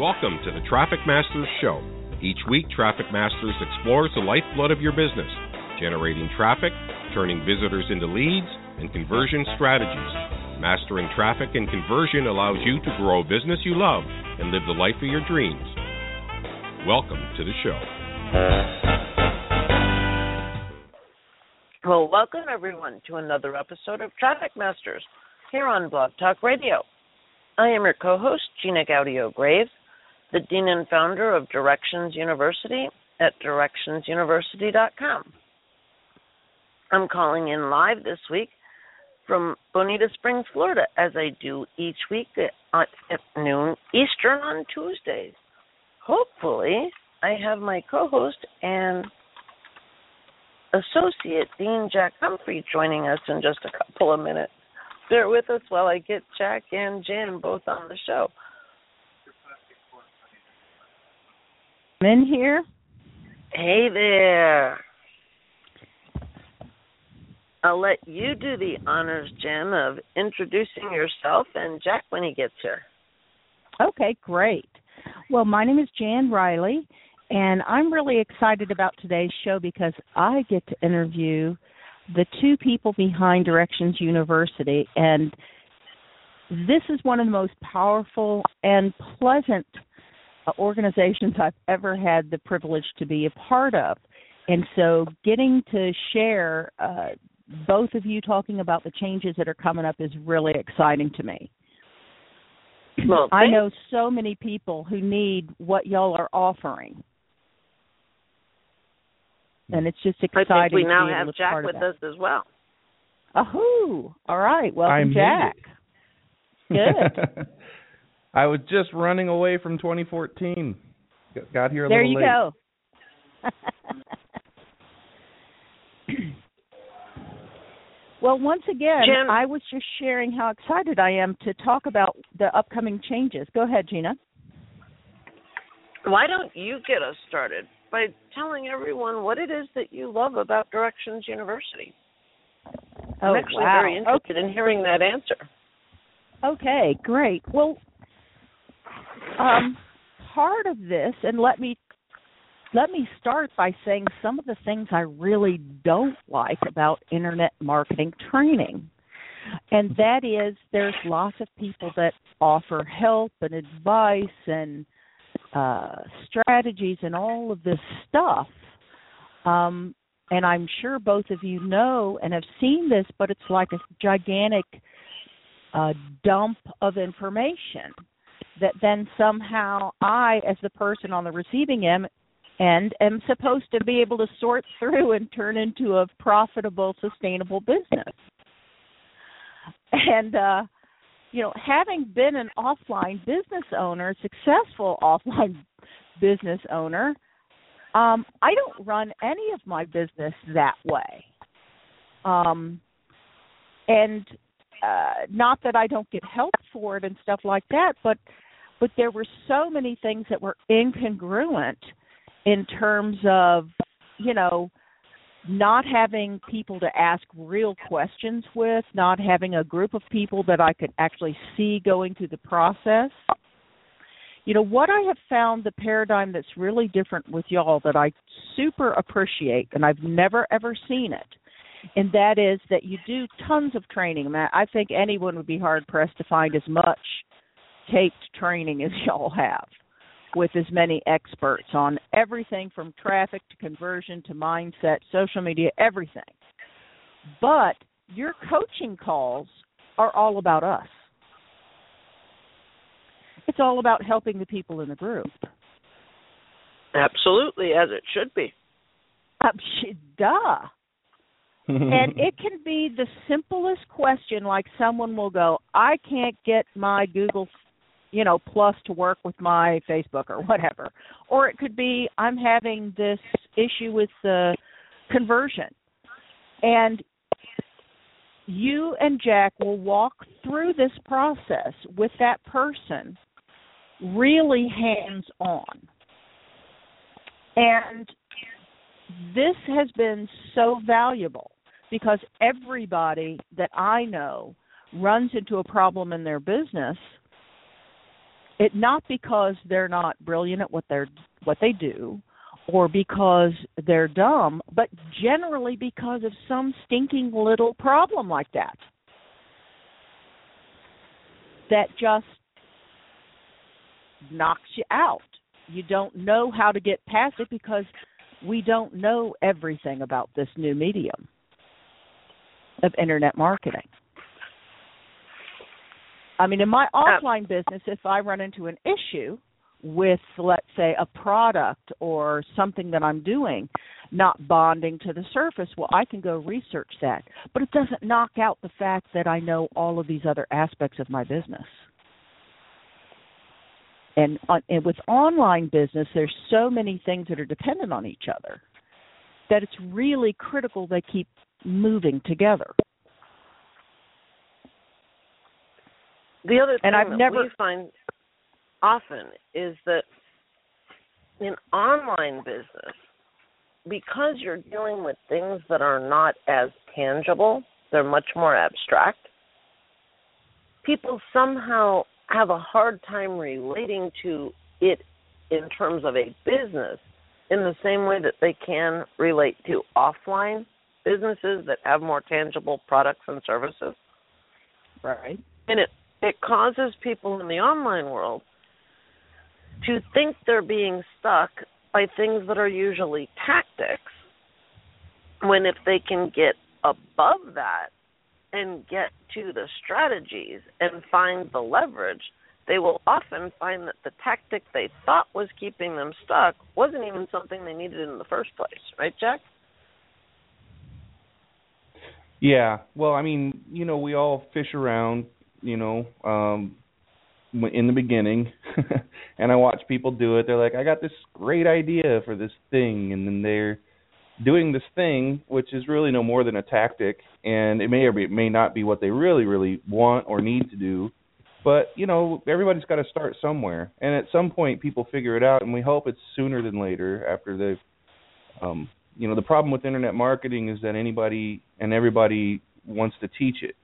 Welcome to the Traffic Masters Show. Each week, Traffic Masters explores the lifeblood of your business, generating traffic, turning visitors into leads, and conversion strategies. Mastering traffic and conversion allows you to grow a business you love and live the life of your dreams. Welcome to the show. Well, welcome everyone to another episode of Traffic Masters here on Blog Talk Radio. I am your co host, Gina Gaudio Graves, the Dean and founder of Directions University at directionsuniversity.com. I'm calling in live this week from Bonita Springs, Florida, as I do each week at, noon Eastern on Tuesdays. Hopefully, I have my co host and associate Dean Jack Humphrey joining us in just a couple of minutes. Bear with us while I get Jack and Jan both on the show. In here. Hey there. I'll let you do the honors, Jen, of introducing yourself and Jack when he gets here. Okay, great. Well, my name is Jan Riley, and I'm really excited about today's show because I get to interview the two people behind Directions University. And this is one of the most powerful and pleasant organizations I've ever had the privilege to be a part of. And so getting to share uh, both of you talking about the changes that are coming up is really exciting to me. Well, I know so many people who need what y'all are offering. And it's just exciting. I think we now have Jack with us as well. Ahoo! All right, welcome, I'm Jack. Good. I was just running away from 2014. Got here a there little late. There you go. well, once again, Jim, I was just sharing how excited I am to talk about the upcoming changes. Go ahead, Gina. Why don't you get us started by telling everyone what it is that you love about Directions University? Oh, I'm actually wow. very interested okay. in hearing that answer. Okay, great. Well, um, part of this, and let me let me start by saying some of the things I really don't like about internet marketing training. And that is there's lots of people that offer help and advice and uh, strategies and all of this stuff. Um, and I'm sure both of you know and have seen this, but it's like a gigantic uh, dump of information that then somehow I, as the person on the receiving end, am supposed to be able to sort through and turn into a profitable, sustainable business. And uh, you know, having been an offline business owner, successful offline business owner, um, I don't run any of my business that way. Um, and uh, not that I don't get help for it and stuff like that, but but there were so many things that were incongruent in terms of you know not having people to ask real questions with, not having a group of people that I could actually see going through the process. You know, what I have found the paradigm that's really different with y'all that I super appreciate, and I've never ever seen it, and that is that you do tons of training. I think anyone would be hard pressed to find as much taped training as y'all have with as many experts on everything from traffic to conversion to mindset, social media, everything. But your coaching calls are all about us. It's all about helping the people in the group. Absolutely, as it should be. Uh, duh. and it can be the simplest question like someone will go, I can't get my Google you know, plus to work with my Facebook or whatever. Or it could be I'm having this issue with the conversion. And you and Jack will walk through this process with that person really hands on. And this has been so valuable because everybody that I know runs into a problem in their business it not because they're not brilliant at what they're what they do or because they're dumb, but generally because of some stinking little problem like that. That just knocks you out. You don't know how to get past it because we don't know everything about this new medium of internet marketing. I mean, in my oh. offline business, if I run into an issue with, let's say, a product or something that I'm doing not bonding to the surface, well, I can go research that. But it doesn't knock out the fact that I know all of these other aspects of my business. And, on, and with online business, there's so many things that are dependent on each other that it's really critical they keep moving together. The other thing and I've that never we find often is that in online business, because you're dealing with things that are not as tangible, they're much more abstract. People somehow have a hard time relating to it in terms of a business in the same way that they can relate to offline businesses that have more tangible products and services. Right. And it it causes people in the online world to think they're being stuck by things that are usually tactics when if they can get above that and get to the strategies and find the leverage they will often find that the tactic they thought was keeping them stuck wasn't even something they needed in the first place. Right jack? Yeah. Well i mean you know we all fish around you know, um in the beginning and I watch people do it. They're like, I got this great idea for this thing and then they're doing this thing which is really no more than a tactic and it may or may not be what they really really want or need to do. But, you know, everybody's got to start somewhere. And at some point people figure it out and we hope it's sooner than later after they've um you know, the problem with internet marketing is that anybody and everybody wants to teach it.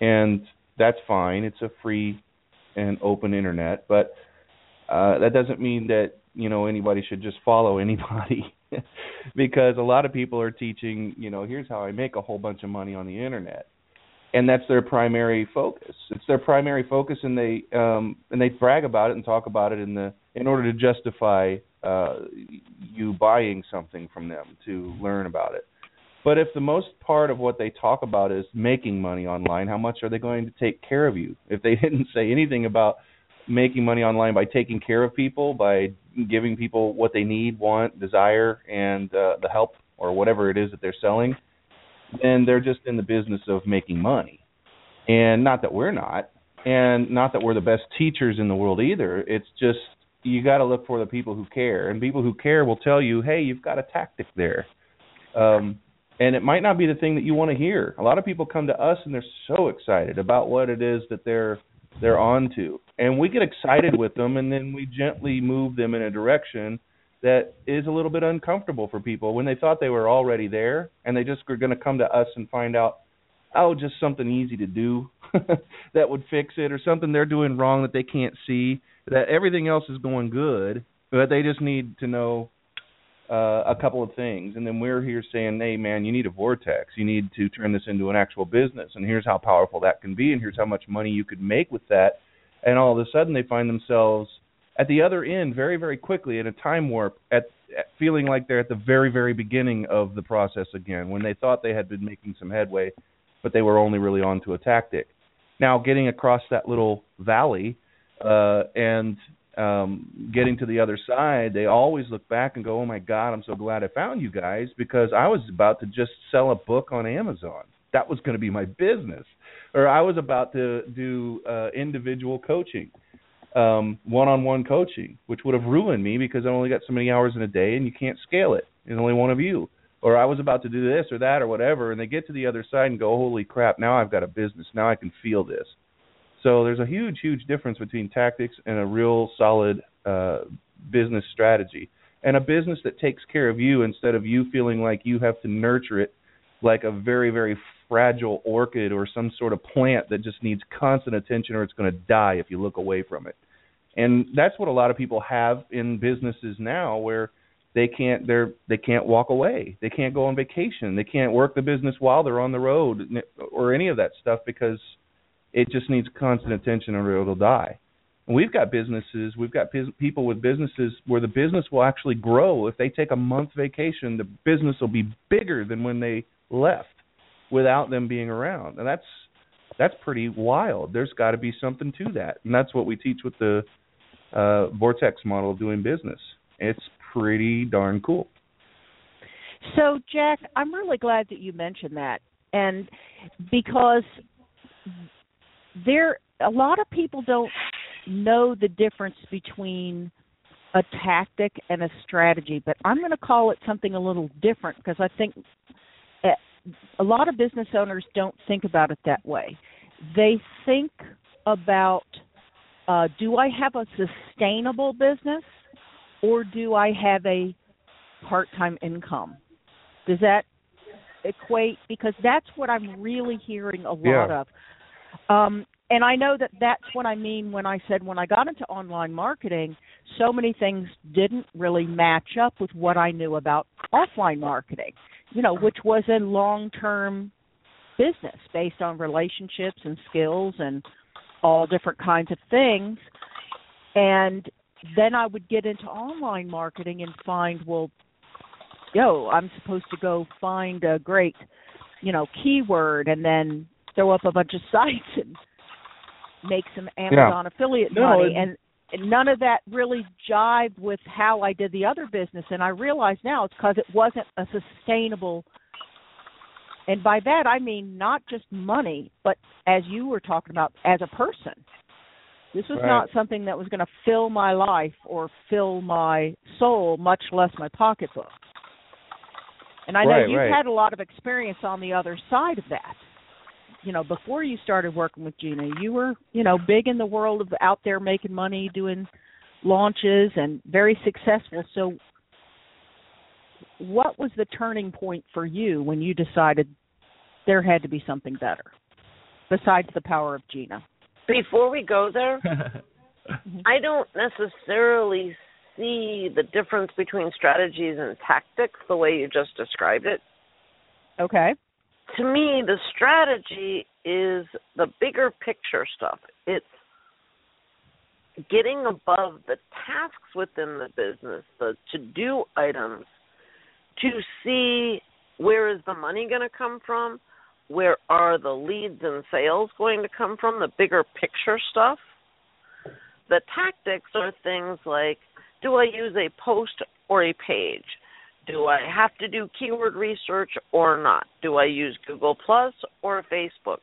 And that's fine. It's a free and open internet, but uh, that doesn't mean that you know anybody should just follow anybody because a lot of people are teaching you know here's how I make a whole bunch of money on the internet. And that's their primary focus. It's their primary focus and they um and they brag about it and talk about it in the in order to justify uh you buying something from them to learn about it but if the most part of what they talk about is making money online, how much are they going to take care of you? If they didn't say anything about making money online by taking care of people, by giving people what they need, want, desire, and uh, the help or whatever it is that they're selling, then they're just in the business of making money. And not that we're not, and not that we're the best teachers in the world either. It's just you got to look for the people who care, and people who care will tell you, "Hey, you've got a tactic there." Um, and it might not be the thing that you want to hear. A lot of people come to us and they're so excited about what it is that they're they're on to. And we get excited with them and then we gently move them in a direction that is a little bit uncomfortable for people when they thought they were already there and they just were going to come to us and find out oh just something easy to do that would fix it or something they're doing wrong that they can't see that everything else is going good but they just need to know uh, a couple of things, and then we're here saying, "Hey, man, you need a vortex. You need to turn this into an actual business, and here's how powerful that can be, and here's how much money you could make with that." And all of a sudden, they find themselves at the other end very, very quickly in a time warp, at, at feeling like they're at the very, very beginning of the process again, when they thought they had been making some headway, but they were only really onto a tactic. Now, getting across that little valley uh, and um getting to the other side they always look back and go oh my god i'm so glad i found you guys because i was about to just sell a book on amazon. That was going to be my business. Or i was about to do uh individual coaching um one-on-one coaching which would have ruined me because i only got so many hours in a day and you can't scale it. There's only one of you. Or i was about to do this or that or whatever and they get to the other side and go holy crap now i've got a business. Now i can feel this so there's a huge, huge difference between tactics and a real solid uh, business strategy, and a business that takes care of you instead of you feeling like you have to nurture it like a very, very fragile orchid or some sort of plant that just needs constant attention or it's going to die if you look away from it. And that's what a lot of people have in businesses now where they can't they're they can't walk away. They can't go on vacation. They can't work the business while they're on the road or any of that stuff because it just needs constant attention or it'll die. And we've got businesses, we've got people with businesses where the business will actually grow. If they take a month vacation, the business will be bigger than when they left without them being around. And that's that's pretty wild. There's got to be something to that. And that's what we teach with the uh, vortex model of doing business. It's pretty darn cool. So, Jack, I'm really glad that you mentioned that. And because there a lot of people don't know the difference between a tactic and a strategy, but I'm going to call it something a little different because I think eh, a lot of business owners don't think about it that way. They think about uh, do I have a sustainable business or do I have a part time income? Does that equate? Because that's what I'm really hearing a lot yeah. of. Um, and I know that that's what I mean when I said when I got into online marketing, so many things didn't really match up with what I knew about offline marketing, you know, which was a long term business based on relationships and skills and all different kinds of things. And then I would get into online marketing and find, well, yo, I'm supposed to go find a great, you know, keyword and then throw up a bunch of sites and make some Amazon yeah. affiliate no, money and none of that really jived with how I did the other business and I realize now it's because it wasn't a sustainable and by that I mean not just money, but as you were talking about as a person. This was right. not something that was going to fill my life or fill my soul, much less my pocketbook. And I know right, you've right. had a lot of experience on the other side of that you know before you started working with Gina, you were you know big in the world of out there making money, doing launches, and very successful. So, what was the turning point for you when you decided there had to be something better besides the power of Gina? Before we go there, mm-hmm. I don't necessarily see the difference between strategies and tactics the way you just described it. Okay to me, the strategy is the bigger picture stuff. It's getting above the tasks within the business, the to do items, to see where is the money going to come from, where are the leads and sales going to come from, the bigger picture stuff. The tactics are things like do I use a post or a page? Do I have to do keyword research or not? Do I use Google Plus or Facebook?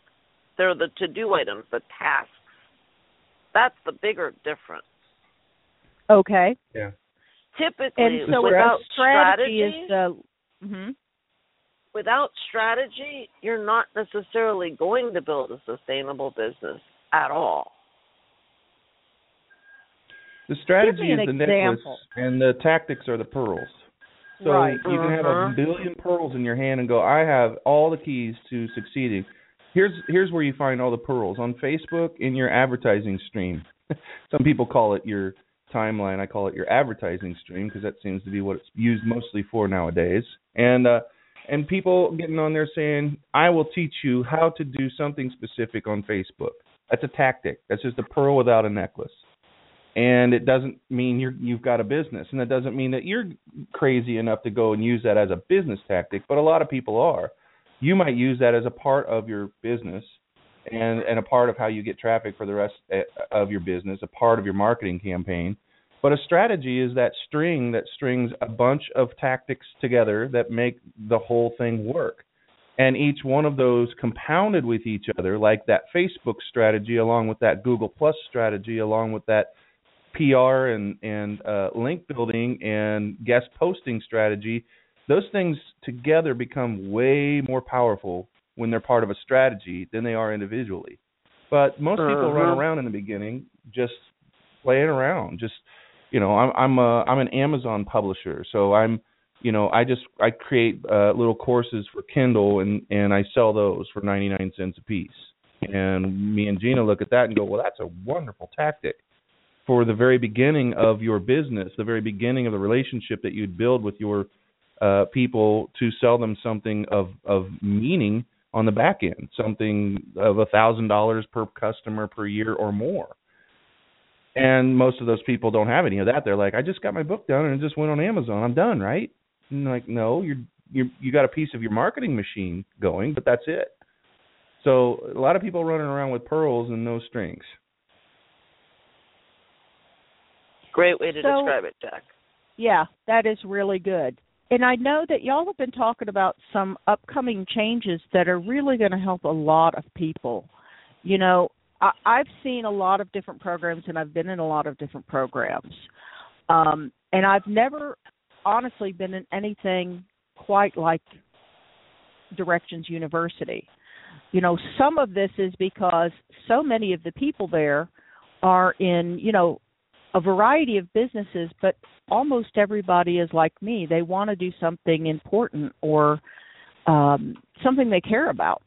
They're the to do items, the tasks. That's the bigger difference. Okay. Yeah. Typically, and so without strategy, strategy is the. Mm-hmm. Without strategy, you're not necessarily going to build a sustainable business at all. The strategy is the example. necklace, and the tactics are the pearls. So right. you can have uh-huh. a billion pearls in your hand and go, I have all the keys to succeeding. Here's here's where you find all the pearls on Facebook in your advertising stream. Some people call it your timeline. I call it your advertising stream because that seems to be what it's used mostly for nowadays. And uh, and people getting on there saying, I will teach you how to do something specific on Facebook. That's a tactic. That's just a pearl without a necklace and it doesn't mean you're you've got a business. And it doesn't mean that you're crazy enough to go and use that as a business tactic but a lot of people are. You might use that as a part of your business and and a part of how you get traffic for the rest eh, of your business a part of your marketing campaign. But a strategy is that string that strings a bunch of tactics together that make the whole thing work. And each one of those compounded with each other like that Facebook strategy along with that Google Plus strategy along with that PR and and uh, link building and guest posting strategy, those things together become way more powerful when they're part of a strategy than they are individually. But most people uh-huh. run around in the beginning just playing around. Just you know, I'm I'm a I'm an Amazon publisher, so I'm you know I just I create uh, little courses for Kindle and and I sell those for 99 cents a piece. And me and Gina look at that and go, well, that's a wonderful tactic for the very beginning of your business, the very beginning of the relationship that you'd build with your uh, people to sell them something of of meaning on the back end, something of a thousand dollars per customer per year or more. And most of those people don't have any of that. They're like, I just got my book done and it just went on Amazon. I'm done, right? And like, no, you're you you got a piece of your marketing machine going, but that's it. So a lot of people running around with pearls and no strings. Great way to So- describe it, Jack. Yeah, that is really good. And I know that y'all have been talking about some upcoming changes that are really going to help a lot of people. You know, I, I've seen a lot of different programs and I've been in a lot of different programs. Um, and I've never honestly been in anything quite like Directions University. You know, some of this is because so many of the people there are in, you know, a variety of businesses, but almost everybody is like me. They want to do something important or um, something they care about.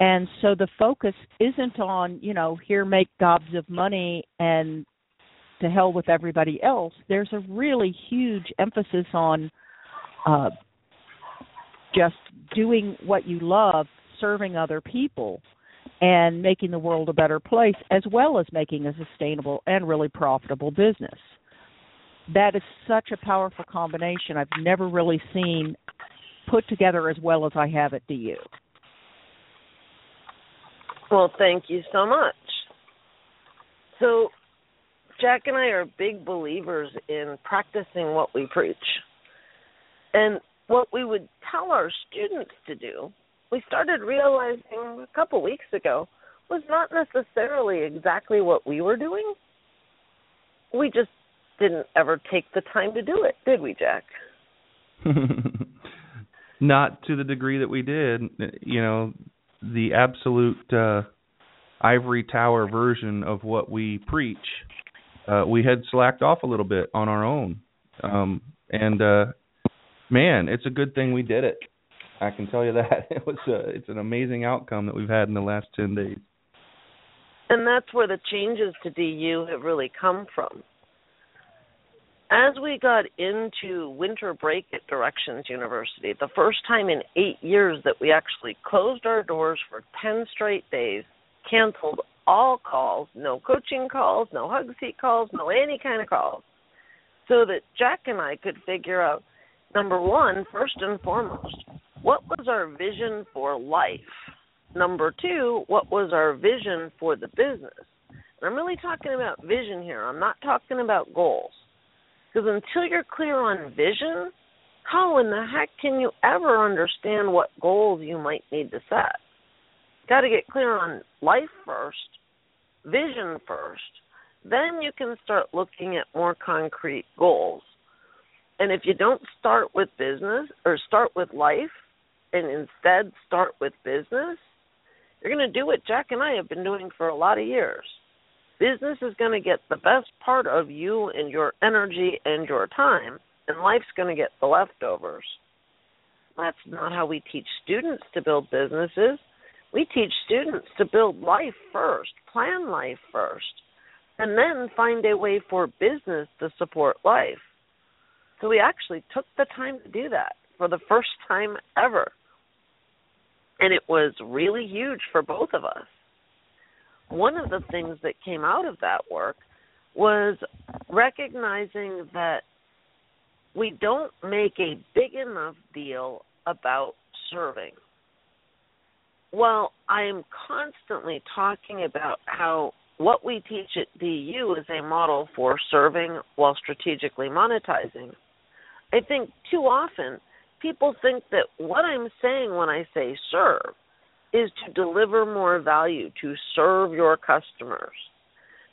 And so the focus isn't on, you know, here make gobs of money and to hell with everybody else. There's a really huge emphasis on uh, just doing what you love, serving other people, and making the world a better place, as well as making a sustainable and really profitable business. That is such a powerful combination. I've never really seen put together as well as I have at DU. Well, thank you so much. So, Jack and I are big believers in practicing what we preach. And what we would tell our students to do, we started realizing a couple weeks ago, was not necessarily exactly what we were doing. We just didn't ever take the time to do it, did we, Jack? Not to the degree that we did. You know, the absolute uh, ivory tower version of what we preach. Uh, we had slacked off a little bit on our own, um, and uh, man, it's a good thing we did it. I can tell you that it was a, it's an amazing outcome that we've had in the last ten days. And that's where the changes to DU have really come from. As we got into winter break at Directions University, the first time in eight years that we actually closed our doors for 10 straight days, canceled all calls, no coaching calls, no hug seat calls, no any kind of calls, so that Jack and I could figure out number one, first and foremost, what was our vision for life? Number two, what was our vision for the business? And I'm really talking about vision here. I'm not talking about goals. Because until you're clear on vision, how in the heck can you ever understand what goals you might need to set? Got to get clear on life first, vision first. Then you can start looking at more concrete goals. And if you don't start with business or start with life and instead start with business, you're going to do what Jack and I have been doing for a lot of years. Business is going to get the best part of you and your energy and your time, and life's going to get the leftovers. That's not how we teach students to build businesses. We teach students to build life first, plan life first, and then find a way for business to support life. So we actually took the time to do that for the first time ever. And it was really huge for both of us. One of the things that came out of that work was recognizing that we don't make a big enough deal about serving. Well, I am constantly talking about how what we teach at DU is a model for serving while strategically monetizing. I think too often people think that what I'm saying when I say serve is to deliver more value, to serve your customers.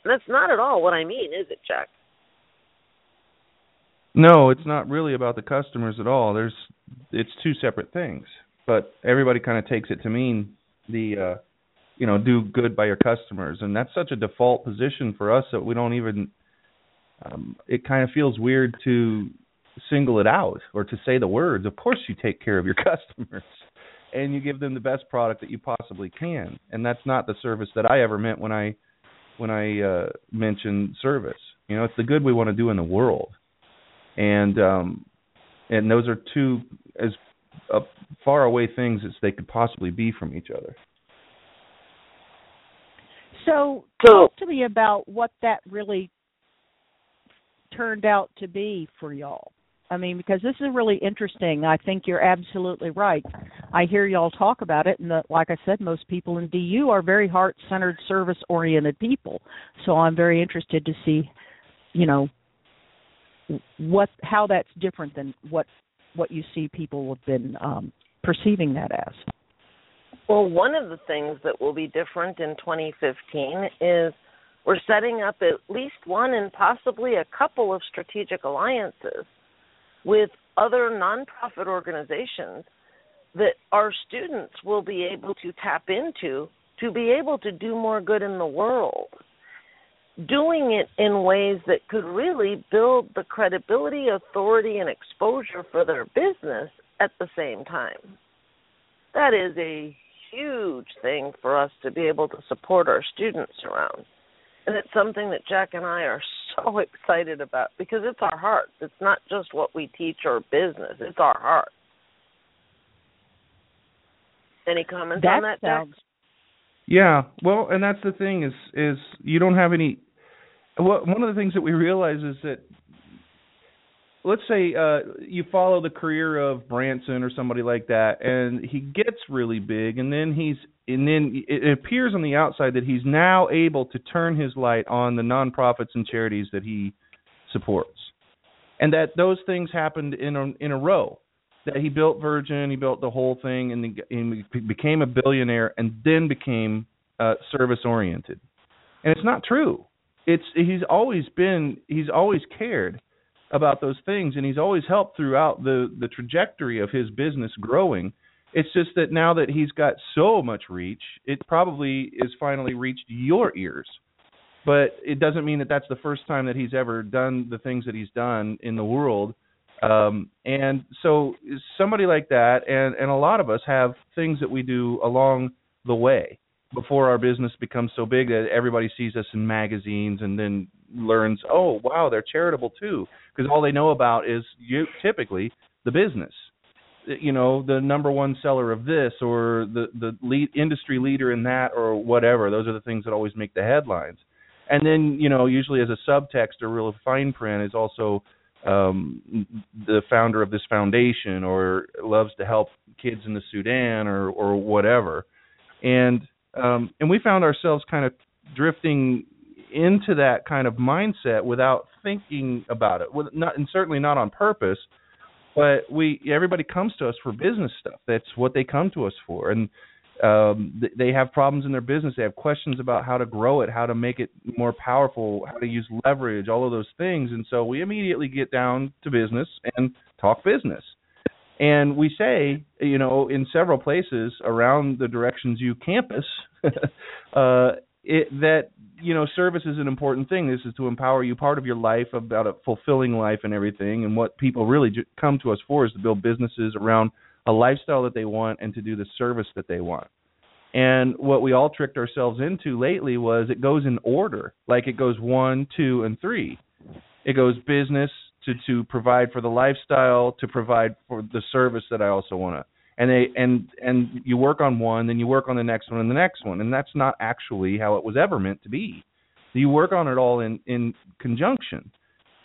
And that's not at all what I mean, is it, Jack? No, it's not really about the customers at all. There's it's two separate things. But everybody kind of takes it to mean the uh you know, do good by your customers and that's such a default position for us that we don't even um it kind of feels weird to single it out or to say the words. Of course you take care of your customers and you give them the best product that you possibly can. And that's not the service that I ever meant when I when I uh, mention service. You know, it's the good we want to do in the world, and um, and those are two as uh, far away things as they could possibly be from each other. So, talk to me about what that really turned out to be for y'all. I mean, because this is really interesting. I think you're absolutely right. I hear y'all talk about it, and the, like I said, most people in DU are very heart-centered, service-oriented people. So I'm very interested to see, you know, what how that's different than what what you see people have been um, perceiving that as. Well, one of the things that will be different in 2015 is we're setting up at least one and possibly a couple of strategic alliances with other nonprofit organizations that our students will be able to tap into to be able to do more good in the world. Doing it in ways that could really build the credibility, authority, and exposure for their business at the same time. That is a huge thing for us to be able to support our students around. And it's something that Jack and I are so excited about because it's our heart. It's not just what we teach or business, it's our heart. Any comments that on that, sounds... Jack? Yeah, well, and that's the thing is is you don't have any. Well, one of the things that we realize is that let's say uh you follow the career of Branson or somebody like that and he gets really big and then he's and then it appears on the outside that he's now able to turn his light on the nonprofits and charities that he supports. And that those things happened in a, in a row. That he built Virgin, he built the whole thing and, and became a billionaire and then became uh service oriented. And it's not true. It's he's always been he's always cared about those things and he's always helped throughout the the trajectory of his business growing. It's just that now that he's got so much reach it probably is finally reached your ears. But it doesn't mean that that's the first time that he's ever done the things that he's done in the world. Um and so somebody like that and and a lot of us have things that we do along the way before our business becomes so big that everybody sees us in magazines and then learns, oh wow, they're charitable too, because all they know about is you typically the business. You know, the number one seller of this or the the lead industry leader in that or whatever. Those are the things that always make the headlines. And then, you know, usually as a subtext or real fine print is also um the founder of this foundation or loves to help kids in the Sudan or or whatever. And um and we found ourselves kind of drifting into that kind of mindset without thinking about it. With not and certainly not on purpose, but we everybody comes to us for business stuff. That's what they come to us for, and um, th- they have problems in their business. They have questions about how to grow it, how to make it more powerful, how to use leverage, all of those things. And so we immediately get down to business and talk business. And we say, you know, in several places around the Directions U campus, uh, it, that you know service is an important thing. This is to empower you. Part of your life about a fulfilling life and everything. And what people really come to us for is to build businesses around a lifestyle that they want and to do the service that they want. And what we all tricked ourselves into lately was it goes in order. Like it goes one two and three. It goes business to to provide for the lifestyle to provide for the service that i also want to and they and and you work on one then you work on the next one and the next one. And that's not actually how it was ever meant to be. You work on it all in in conjunction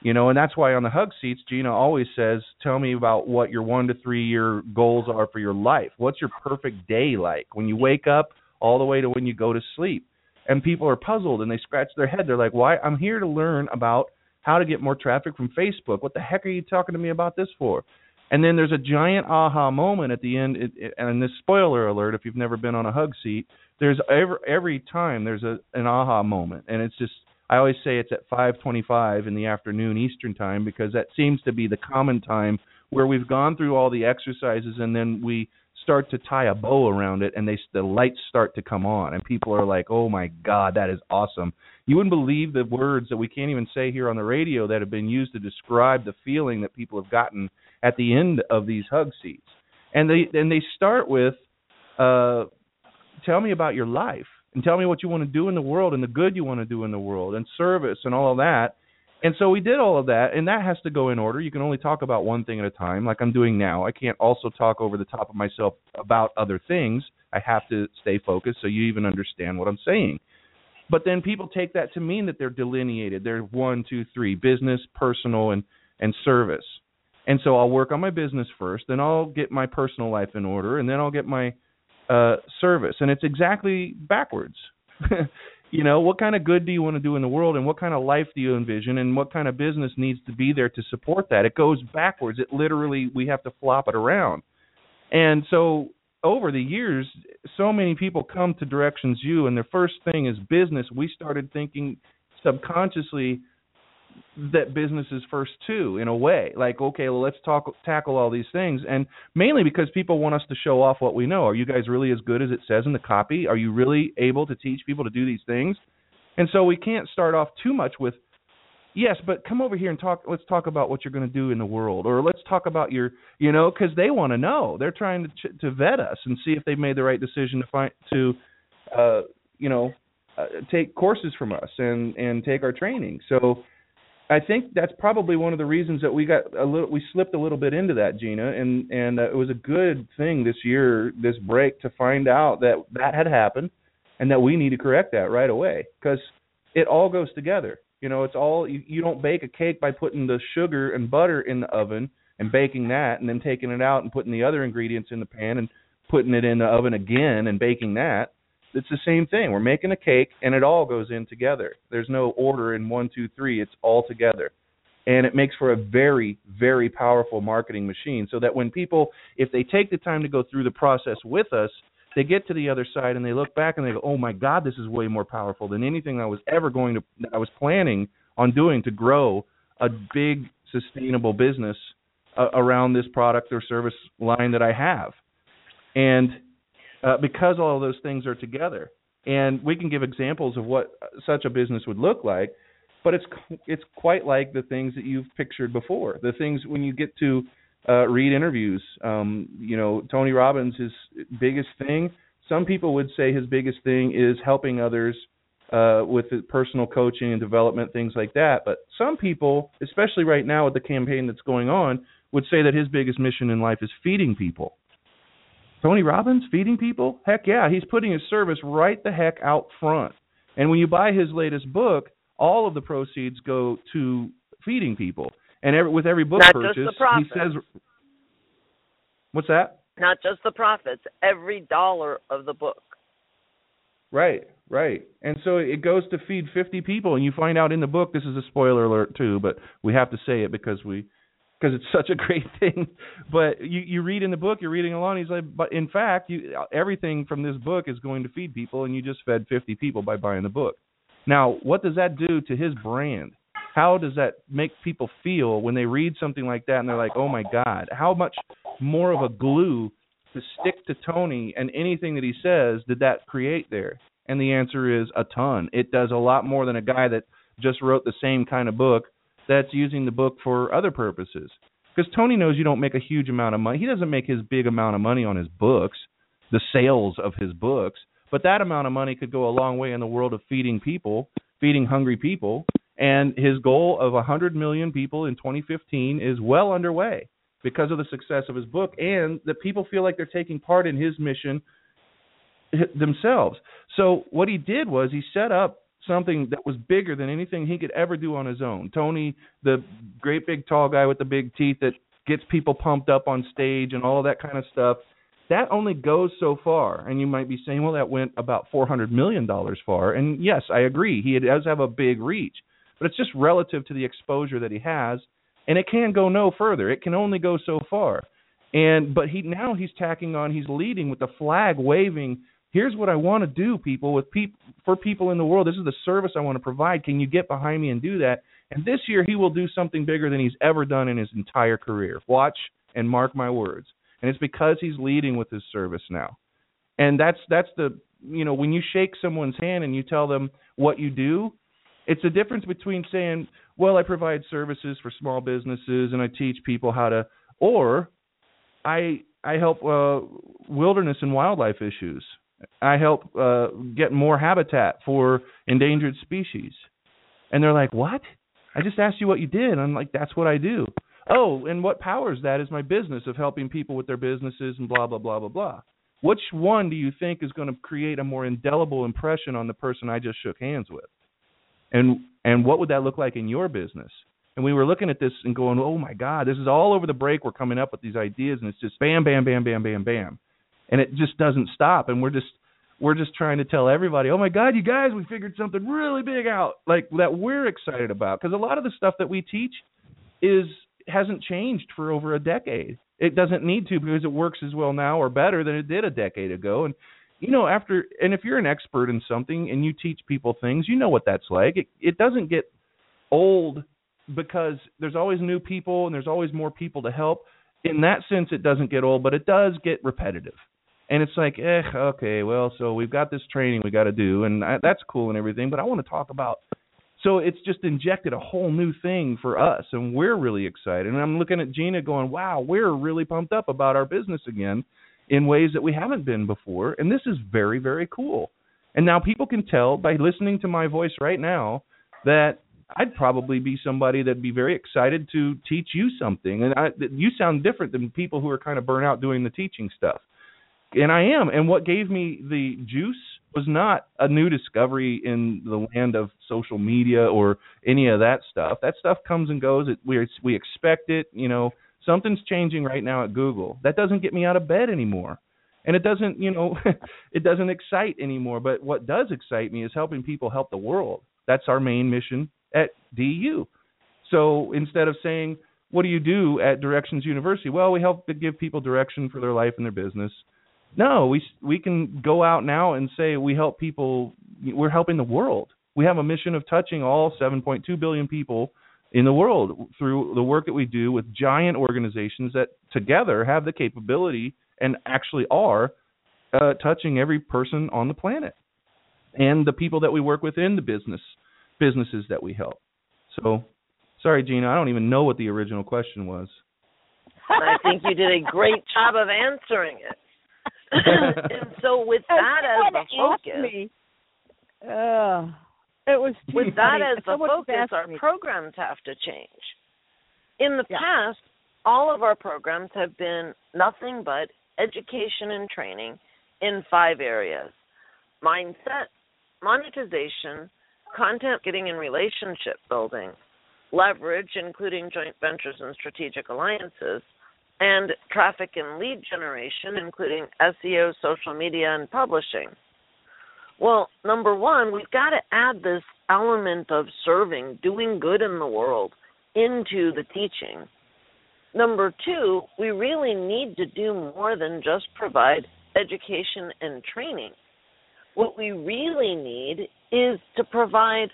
you know and that's why on the hug seats gina always says tell me about what your one to three year goals are for your life. What's your perfect day like? When you wake up all the way to when you go to sleep. And people are puzzled and they scratch their head. They're like why i'm here to learn about how to get more traffic from facebook. What the heck are you talking to me about this for? And then there's a giant aha moment at the end. It, it, and this spoiler alert, if you've never been on a hug seat, there's every every time there's a an aha moment, and it's just I always say it's at 5:25 in the afternoon Eastern time because that seems to be the common time where we've gone through all the exercises and then we start to tie a bow around it and they the lights start to come on and people are like, "Oh my god, that is awesome." You wouldn't believe the words that we can't even say here on the radio that have been used to describe the feeling that people have gotten at the end of these hug seats. And they and they start with uh tell me about your life. and tell me what you want to do in the world and the good you want to do in the world and service and all of that. And so we did all of that, and that has to go in order. You can only talk about one thing at a time, like I'm doing now. I can't also talk over the top of myself about other things. I have to stay focused so you even understand what I'm saying. But then people take that to mean that they're delineated. They're one, two, three: business, personal, and and service. And so I'll work on my business first, then I'll get my personal life in order, and then I'll get my uh, service. And it's exactly backwards. you know, what kind of good do you want to do in the world, and what kind of life do you envision, and what kind of business needs to be there to support that? It goes backwards. It literally we have to flop it around. And so over the years, so many people come to Directions U, and their first thing is business. We started thinking subconsciously that business is first too, in a way. Like, okay, well, let's talk tackle all these things, and mainly because people want us to show off what we know. Are you guys really as good as it says in the copy? Are you really able to teach people to do these things? And so we can't start off too much with yes, but come over here and talk. Let's talk about what you're going to do in the world, or let's talk about your, you know, because they want to know. They're trying to to vet us and see if they've made the right decision to find to, uh, you know, uh, take courses from us and and take our training. So. I think that's probably one of the reasons that we got a little we slipped a little bit into that Gina and and uh, it was a good thing this year this break to find out that that had happened and that we need to correct that right away because it all goes together you know, it's all you, you don't bake a cake by putting the sugar and butter in the oven and baking that and then taking it out and putting the other ingredients in the pan and putting it in the oven again and baking that. It's the same thing. We're making a cake and it all goes in together. There's no order in one, two, three. It's all together. And it makes for a very, very powerful marketing machine so that when people, if they take the time to go through the process with us, they get to the other side and they look back and they go, "Oh my God, this is way more powerful than anything I was ever going to I was planning on doing to grow a big sustainable business uh, around this product or service line that I have." And uh, because all of those things are together, and we can give examples of what such a business would look like, but it's it's quite like the things that you've pictured before. The things when you get to uh, read interviews. Um, you know, Tony Robbins' his biggest thing. Some people would say his biggest thing is helping others uh, with personal coaching and development, things like that. But some people, especially right now with the campaign that's going on, would say that his biggest mission in life is feeding people. Tony Robbins feeding people? Heck yeah, he's putting his service right the heck out front. And when you buy his latest book, all of the proceeds go to feeding people. And every, with every book Not purchase, he says, "What's that?" Not just the profits, every dollar of the book. Right, right. And so it goes to feed 50 people and you find out in the book this is a spoiler alert too, but we have to say it because we because it's such a great thing. But you you read in the book, you're reading along. He's like, but in fact, you everything from this book is going to feed people, and you just fed 50 people by buying the book. Now, what does that do to his brand? how does that make people feel when they read something like that and they're like, "Oh my God, how much more of a glue to stick to Tony and anything that he says did that create there?" And the answer is a ton. It does a lot more than a guy that just wrote the same kind of book that's using the book for other purposes. Because Tony knows you don't make a huge amount of money. He doesn't make his big amount of money on his books, the sales of his books, but that amount of money could go a long way in the world of feeding people, feeding hungry people, and his goal of 100 million people in 2015 is well underway because of the success of his book and that people feel like they're taking part in his mission themselves. So what he did was he set up something that was bigger than anything he could ever do on his own. Tony, the great big tall guy with the big teeth that gets people pumped up on stage and all that kind of stuff, that only goes so far. And you might be saying, well, that went about $400 million far. And yes, I agree. He does have a big reach but it's just relative to the exposure that he has, and it can go no further. It can only go so far. And but he now he's tacking on. He's leading with the flag waving. Here's what I want to do, people, with people for people in the world. This is the service I want to provide. Can you get behind me and do that? And this year he will do something bigger than he's ever done in his entire career. Watch and mark my words. And it's because he's leading with his service now. And that's that's the you know when you shake someone's hand and you tell them what you do, it's a difference between saying, "Well, I provide services for small businesses and I teach people how to," or I I help uh, wilderness and wildlife issues. I help uh get more habitat for endangered species. And they're like, "What? I just asked you what you did." I'm like, "That's what I do." Oh, and what powers that is my business of helping people with their businesses and blah blah blah blah blah. Which one do you think is going to create a more indelible impression on the person I just shook hands with? And and what would that look like in your business? And we were looking at this and going, "Oh my god, this is all over the break. We're coming up with these ideas and it's just bam bam bam bam bam bam." And it just doesn't stop and we're just we're just trying to tell everybody, "Oh my god, you guys, we figured something really big out like that we're excited about." Because a lot of the stuff that we teach is hasn't changed for over a decade. It doesn't need to because it works as well now or better than it did a decade ago. And you know, after and if you're an expert in something and you teach people things, you know what that's like. It it doesn't get old because there's always new people and there's always more people to help. In that sense, it doesn't get old, but it does get repetitive. And it's like, eh, okay, well, so we've got this training we got to do, and I, that's cool and everything, but I want to talk about so it's just injected a whole new thing for us, and we're really excited. And I'm looking at Gina going, wow, we're really pumped up about our business again in ways that we haven't been before. And this is very, very cool. And now people can tell by listening to my voice right now that I'd probably be somebody that'd be very excited to teach you something. And I, you sound different than people who are kind of burnt out doing the teaching stuff. And I am. And what gave me the juice was not a new discovery in the land of social media or any of that stuff. That stuff comes and goes. It, we we expect it. You know, something's changing right now at Google. That doesn't get me out of bed anymore, and it doesn't. You know, it doesn't excite anymore. But what does excite me is helping people help the world. That's our main mission at DU. So instead of saying, "What do you do at Directions University?" Well, we help to give people direction for their life and their business no, we we can go out now and say we help people. We're helping the world. We have a mission of touching all 7.2 billion people in the world through the work that we do with giant organizations that together have the capability and actually are uh, touching every person on the planet and the people that we work with in the business businesses that we help. So, sorry, Gina, I don't even know what the original question was. I think you did a great job of answering it. And so with that as the focus, me, uh, it was with that as the focus, our me. programs have to change. In the yeah. past, all of our programs have been nothing but education and training in five areas: mindset, monetization, content getting and relationship building, leverage, including joint ventures and strategic alliances, and traffic and lead generation, including SEO, social media, and publishing. Well, number one, we've got to add this element of serving, doing good in the world, into the teaching. Number two, we really need to do more than just provide education and training. What we really need is to provide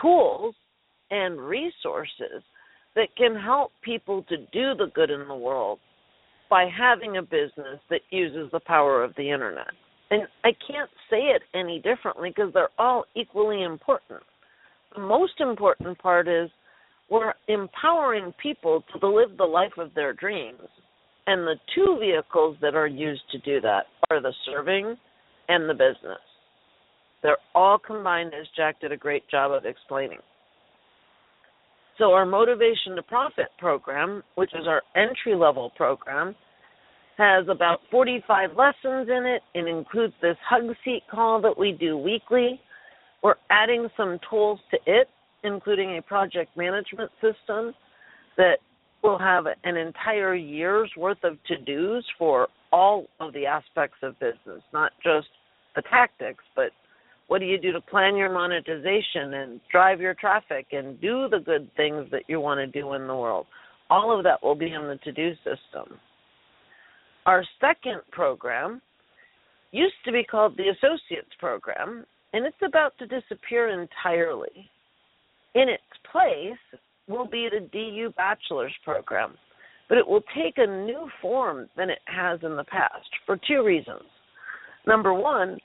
tools and resources that can help people to do the good in the world by having a business that uses the power of the internet. And I can't say it any differently because they're all equally important. The most important part is we're empowering people to live the life of their dreams. And the two vehicles that are used to do that are the serving and the business. They're all combined, as Jack did a great job of explaining. So, our Motivation to Profit program, which is our entry level program, has about 45 lessons in it. It includes this hot seat call that we do weekly. We're adding some tools to it, including a project management system that will have an entire year's worth of to dos for all of the aspects of business, not just the tactics, but what do you do to plan your monetization and drive your traffic and do the good things that you want to do in the world? All of that will be in the to do system. Our second program used to be called the Associates Program, and it's about to disappear entirely. In its place will be the DU Bachelor's Program, but it will take a new form than it has in the past for two reasons. Number one,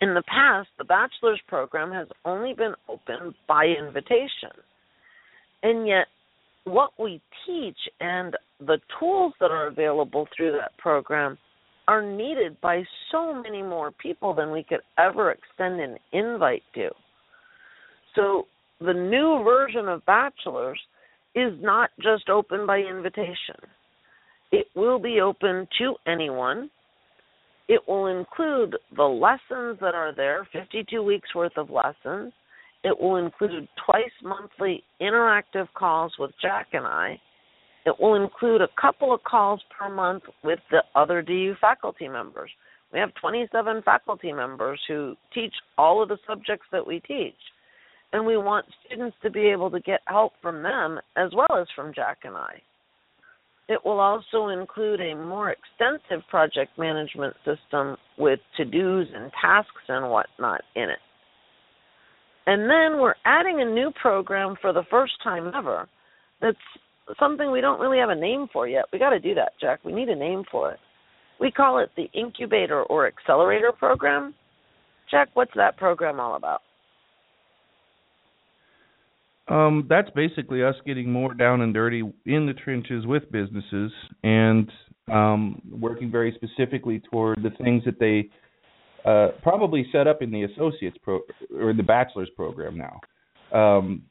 in the past, the bachelor's program has only been open by invitation. And yet, what we teach and the tools that are available through that program are needed by so many more people than we could ever extend an invite to. So the new version of bachelors is not just open by invitation. It will be open to anyone. It will include the lessons that are there, 52 weeks worth of lessons. It will include twice monthly interactive calls with Jack and I. It will include a couple of calls per month with the other DU faculty members. We have 27 faculty members who teach all of the subjects that we teach. And we want students to be able to get help from them as well as from Jack and I. It will also include a more extensive project management system with to dos and tasks and whatnot in it. And then we're adding a new program for the first time ever that's something we don't really have a name for yet. We got to do that, Jack. We need a name for it. We call it the Incubator or Accelerator Program. Jack, what's that program all about? Um, that's basically us getting more down and dirty in the trenches with businesses and um, working very specifically toward the things that they uh, probably set up in the associates pro or the bachelor's program now. Um,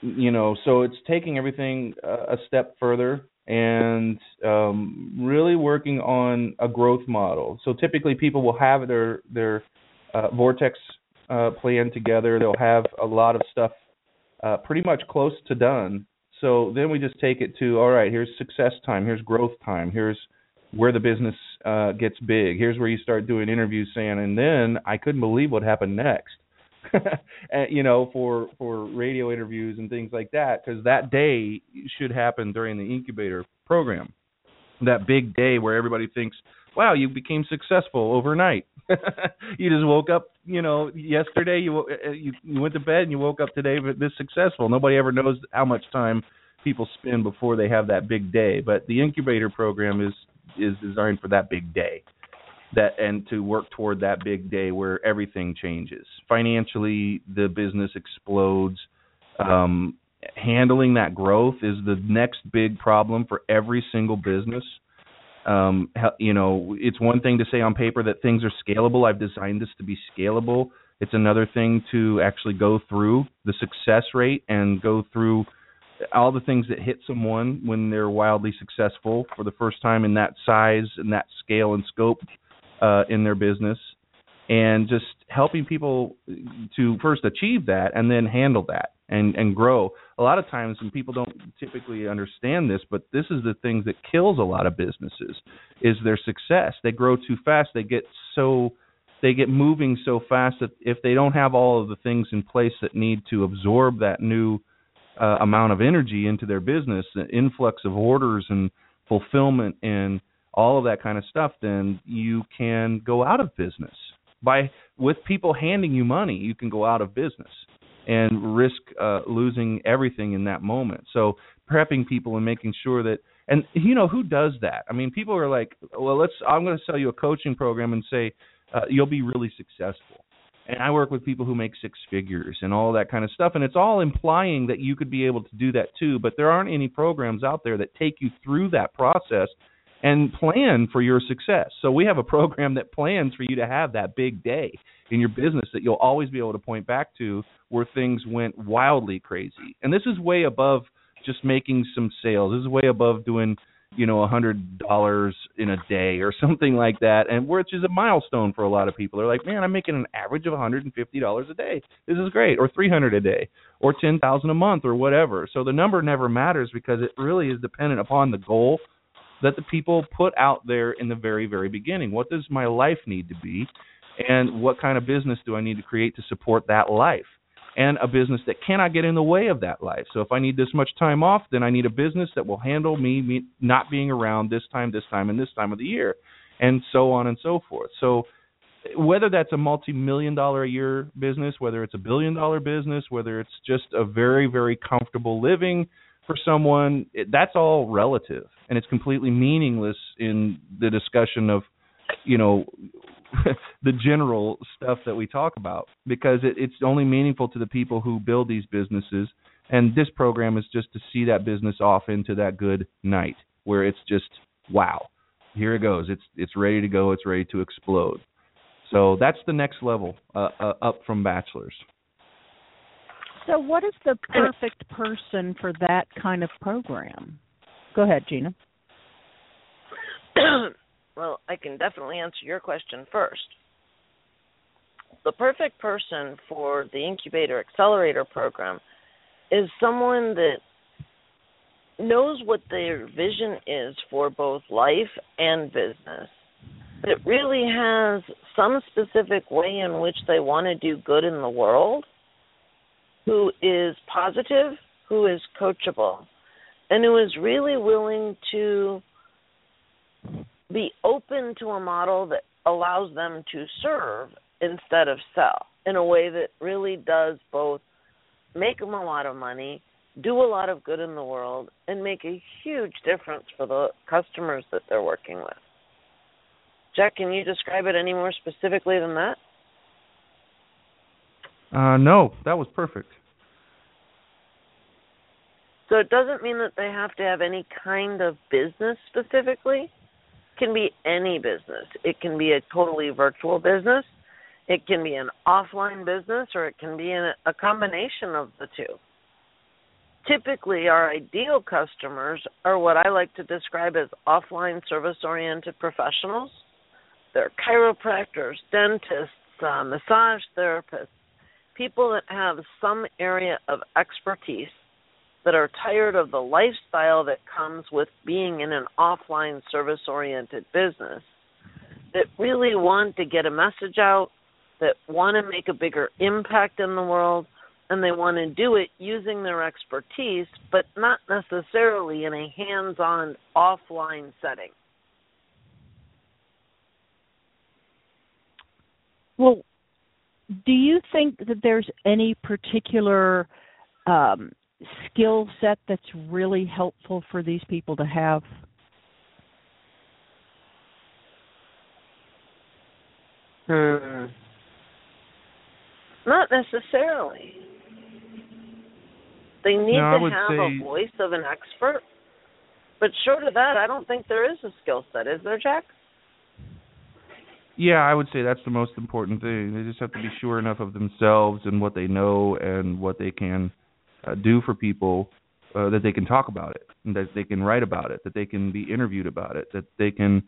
you know, so it's taking everything a, step further and um, really working on a growth model. So typically, people will have their their uh, vortex uh, plan together. They'll have a lot of stuff uh, pretty much close to done. So then we just take it to all right. Here's success time. Here's growth time. Here's where the business uh, gets big. Here's where you start doing interviews, saying, and then I couldn't believe what happened next. you know, for for radio interviews and things like that, because that day should happen during the incubator program. That big day where everybody thinks, "Wow, you became successful overnight." you just woke up, you know, yesterday you uh, you you went to bed and you woke up today but this successful. Nobody ever knows how much time people spend before they have that big day, but the incubator program is is designed for that big day. That and to work toward that big day where everything changes. Financially, the business explodes. Um handling that growth is the next big problem for every single business um, you know, it's one thing to say on paper that things are scalable. I've designed this to be scalable. It's another thing to actually go through the success rate and go through all the things that hit someone when they're wildly successful for the first time in that size and that scale and scope uh, in their business, and just helping people to first achieve that and then handle that and and grow. A lot of times, and people don't typically understand this, but this is the thing that kills a lot of businesses is their success. They grow too fast. They get so they get moving so fast that if they don't have all of the things in place that need to absorb that new uh, amount of energy into their business, the influx of orders and fulfillment and all of that kind of stuff, then you can go out of business. By with people handing you money, you can go out of business and risk uh, losing everything in that moment. So prepping people and making sure that and you know who does that? I mean, people are like, well, let's. I'm going to sell you a coaching program and say uh, you'll be really successful. And I work with people who make six figures and all that kind of stuff, and it's all implying that you could be able to do that too. But there aren't any programs out there that take you through that process and plan for your success. So we have a program that plans for you to have that big day in your business that you'll always be able to point back to where things went wildly crazy. And this is way above just making some sales. This is way above doing, you know, a hundred dollars in a day or something like that, and which is a milestone for a lot of people. They're like, man, I'm making an average of hundred and fifty dollars a day. This is great, or three hundred a day, or ten thousand a month, or whatever. So the number never matters because it really is dependent upon the goal that the people put out there in the very, very beginning. What does my life need to be? And what kind of business do I need to create to support that life? And a business that cannot get in the way of that life. So if I need this much time off, then I need a business that will handle me, me not being around this time, this time, and this time of the year, and so on and so forth. So whether that's a multi-million dollar a year business, whether it's a billion dollar business, whether it's just a very, very comfortable living for someone, that's all relative, and it's completely meaningless in the discussion of, you know, the general stuff that we talk about because it, it's only meaningful to the people who build these businesses. And this program is just to see that business off into that good night where it's just wow. here it goes. It's it's ready to go. It's ready to explode. So that's the next level uh, uh, up from bachelor's. So, what is the perfect person for that kind of program? Go ahead, Gina. well, I can definitely answer your question first. The perfect person for the incubator accelerator program is someone that knows what their vision is for both life and business. That really has some specific way in which they want to do good in the world, who is positive, who is coachable, and who is really willing to be open to a model that allows them to serve instead of sell in a way that really does both make them a lot of money, do a lot of good in the world, and make a huge difference for the customers that they're working with. Jack, can you describe it any more specifically than that? Uh, no, that was perfect. So it doesn't mean that they have to have any kind of business specifically. It can be any business. It can be a totally virtual business. It can be an offline business or it can be a combination of the two. Typically, our ideal customers are what I like to describe as offline service oriented professionals. They're chiropractors, dentists, uh, massage therapists, people that have some area of expertise that are tired of the lifestyle that comes with being in an offline service oriented business, that really want to get a message out, that want to make a bigger impact in the world, and they want to do it using their expertise, but not necessarily in a hands on offline setting. Well, do you think that there's any particular um, skill set that's really helpful for these people to have? Hmm. Not necessarily. They need no, to have say... a voice of an expert. But short of that, I don't think there is a skill set, is there, Jack? Yeah, I would say that's the most important thing. They just have to be sure enough of themselves and what they know and what they can uh, do for people uh, that they can talk about it, and that they can write about it, that they can be interviewed about it, that they can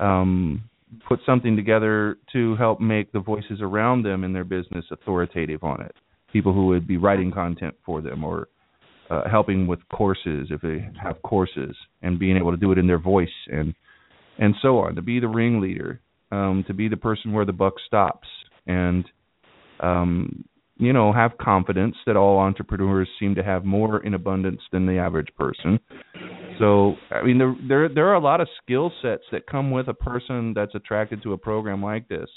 um, put something together to help make the voices around them in their business authoritative on it. People who would be writing content for them or uh, helping with courses if they have courses and being able to do it in their voice and and so on to be the ringleader um, to be the person where the buck stops. And um, you know have confidence that all entrepreneurs seem to have more in abundance than the average person. So i mean there there there are a lot of skill sets that come with a person that's attracted to a program like this.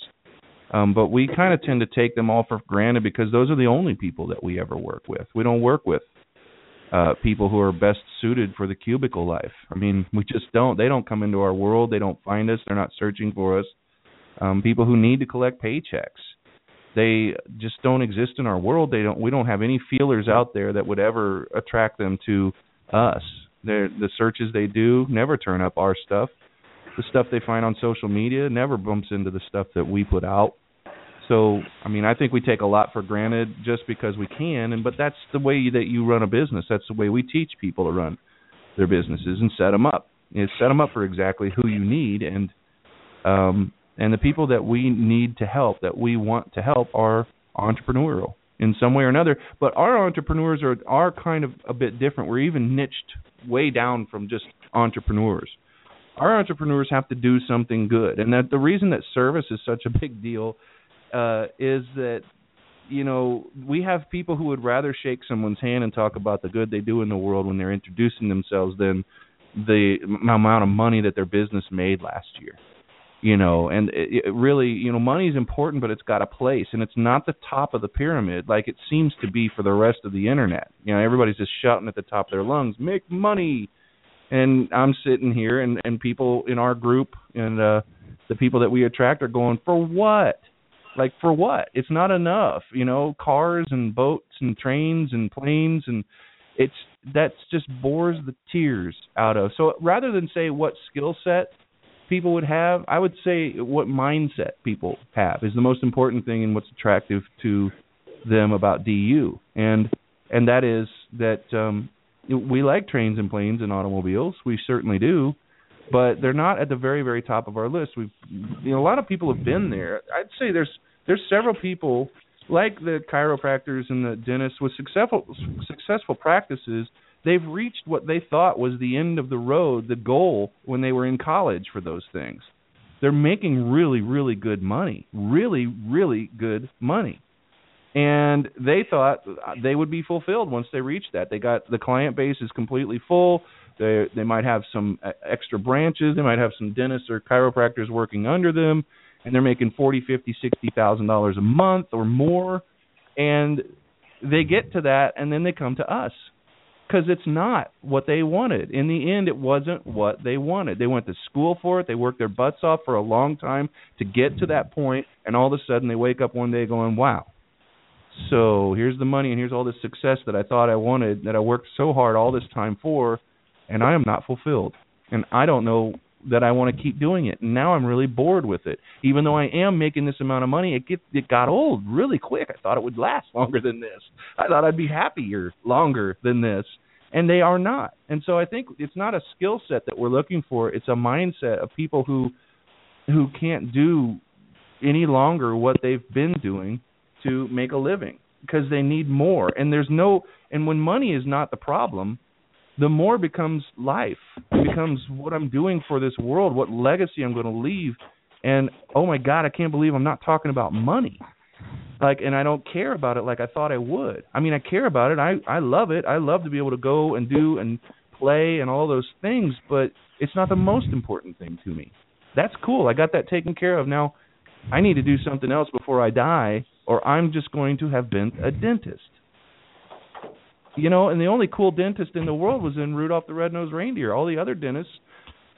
Um, but we kind of tend to take them all for granted because those are the only people that we ever work with. We don't work with uh people who are best suited for the cubicle life. I mean we just don't. They don't come into our world. They don't find us. They're not searching for us um people who need to collect paychecks they just don't exist in our world. They don't. We don't have any feelers out there that would ever attract them to us. They're, the searches they do never turn up our stuff. The stuff they find on social media never bumps into the stuff that we put out. So, I mean, I think we take a lot for granted just because we can, and but that's the way that you run a business. That's the way we teach people to run their businesses and set them up. You set them up for exactly who you need, and um, and the people that we need to help, that we want to help, are entrepreneurial in some way or another. But our entrepreneurs are are kind of a bit different. We're even niched way down from just entrepreneurs. Our entrepreneurs have to do something good, and that the reason that service is such a big deal uh, is that you know we have people who would rather shake someone's hand and talk about the good they do in the world when they're introducing themselves than the amount of money that their business made last year you know and it, it really you know money is important but it's got a place and it's not the top of the pyramid like it seems to be for the rest of the internet. You know everybody's just shouting at the top of their lungs make money! And i'm sitting here and and people in our group and uh the people that we attract are going for what? Like for what? It's not enough you know cars and boats and trains and planes and it's that's just bores the tears out of. So rather than say what skill set people would have, I would say what mindset people have is the most important thing and what's attractive to them about DU. And and that is that um we like trains and planes and automobiles. We certainly do, but they're not at the very very top of our list. We've you know a lot of people have been there. I'd say there's there's several people like the chiropractors and the dentists with successful successful practices. They've reached what they thought was the end of the road, the goal when they were in college for those things. They're making really really good money, really really good money and they thought they would be fulfilled once they reached that. They got the client base is completely full. They they might have some extra branches. They might have some dentists or chiropractors working under them, and they're making forty, fifty, sixty thousand dollars a month or more. And they get to that, and then they come to us because it's not what they wanted. In the end, it wasn't what they wanted. They went to school for it. They worked their butts off for a long time to get to that point, and all of a sudden they wake up one day going, "Wow." So here's the money and here's all this success that I thought I wanted that I worked so hard all this time for and I am not fulfilled. And I don't know that I want to keep doing it. And now I'm really bored with it. Even though I am making this amount of money, it get it got old really quick. I thought it would last longer than this. I thought I'd be happier longer than this. And they are not. And so I think it's not a skill set that we're looking for. It's a mindset of people who who can't do any longer what they've been doing to make a living because they need more and there's no and when money is not the problem the more becomes life. It becomes what i'm doing for this world what legacy i'm going to leave. And oh my god i can't believe i'm not talking about money. Like and i don't care about it like i thought i would. I mean i care about it. I i love it. I love to be able to go and do and play and all those things but it's not the most important thing to me. That's cool. I got that taken care of. Now i need to do something else before i die or I'm just going to have been a dentist. You know, and the only cool dentist in the world was in Rudolph the Red-Nosed Reindeer. All the other dentists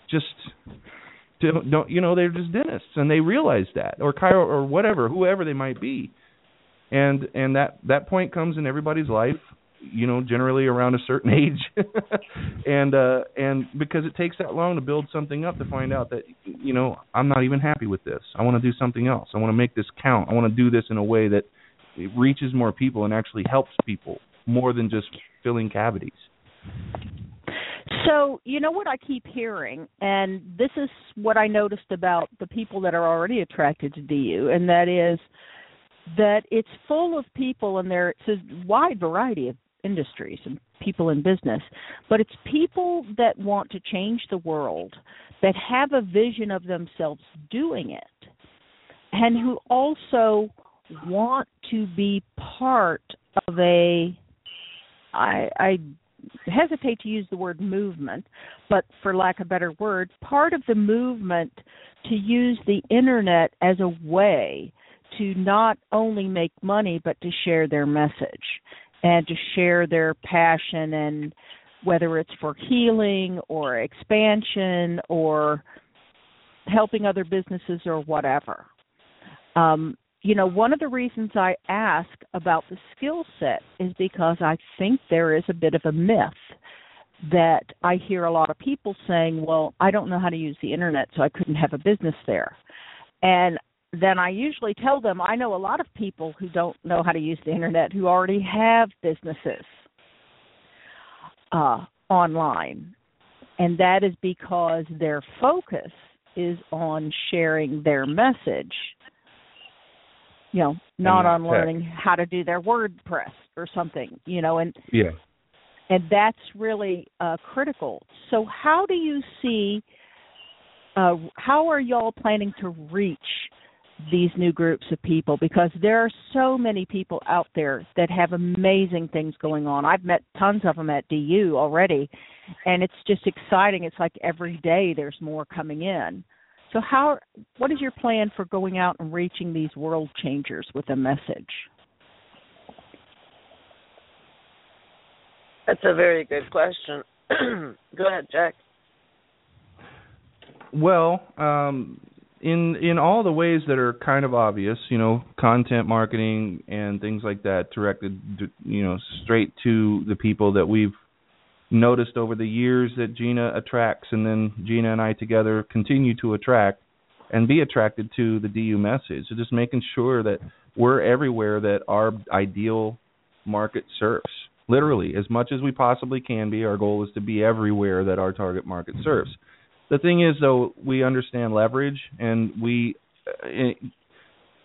just don't, you know, they're just dentists and they realize that or chiro or whatever, whoever they might be. And and that that point comes in everybody's life you know generally around a certain age. And uh and because it takes that long to build something up to find out that you know I'm not even happy with this. I want to do something else. I want to make this count. I want to do this in a way that it reaches more people and actually helps people more than just filling cavities. So, you know what I keep hearing, and this is what I noticed about the people that are already attracted to DU, and that is that it's full of people and there it's a wide variety of industries and people in business, but it's people that want to change the world, that have a vision of themselves doing it, and who also want to be part of a I, I hesitate to use the word movement, but for lack of a better word, part of the movement to use the internet as a way to not only make money but to share their message and to share their passion and whether it's for healing or expansion or helping other businesses or whatever. Um, you know, one of the reasons I ask about the skill set is because I think there is a bit of a myth that I hear a lot of people saying, well, I don't know how to use the internet, so I couldn't have a business there. And then I usually tell them I know a lot of people who don't know how to use the internet who already have businesses uh, online. And that is because their focus is on sharing their message. You know, not on learning how to do their WordPress or something, you know, and yeah. And that's really uh, critical. So, how do you see? Uh, how are y'all planning to reach these new groups of people because there are so many people out there that have amazing things going on. I've met tons of them at DU already, and it's just exciting. It's like every day there's more coming in. So how what is your plan for going out and reaching these world changers with a message? That's a very good question. Go ahead, Jack. Well, um, in in all the ways that are kind of obvious, you know, content marketing and things like that directed, you know, straight to the people that we've noticed over the years that Gina attracts, and then Gina and I together continue to attract and be attracted to the DU message. So just making sure that we're everywhere that our ideal market serves. Literally, as much as we possibly can be, our goal is to be everywhere that our target market serves. The thing is, though, we understand leverage, and we. Uh,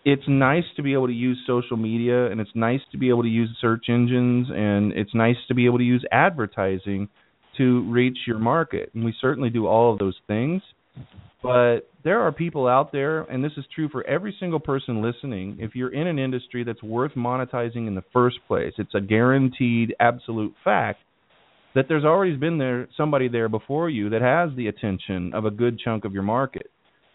It, it's nice to be able to use social media, and it's nice to be able to use search engines, and it's nice to be able to use advertising to reach your market. And we certainly do all of those things. But there are people out there, and this is true for every single person listening. If you're in an industry that's worth monetizing in the first place, it's a guaranteed, absolute fact that there's always been there somebody there before you that has the attention of a good chunk of your market,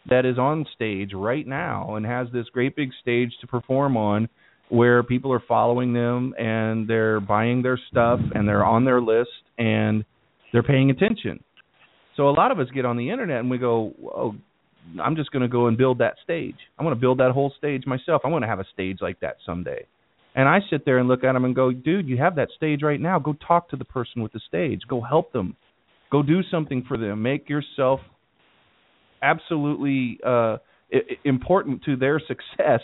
that is on stage right now and has this great big stage to perform on, where people are following them and they're buying their stuff and they're on their list and they're paying attention so a lot of us get on the internet and we go, "Oh, I'm just going to go and build that stage. I'm going to build that whole stage myself. I'm going to have a stage like that someday." And I sit there and look at them and go, "Dude, you have that stage right now. Go talk to the person with the stage. Go help them. Go do something for them. Make yourself absolutely uh important to their success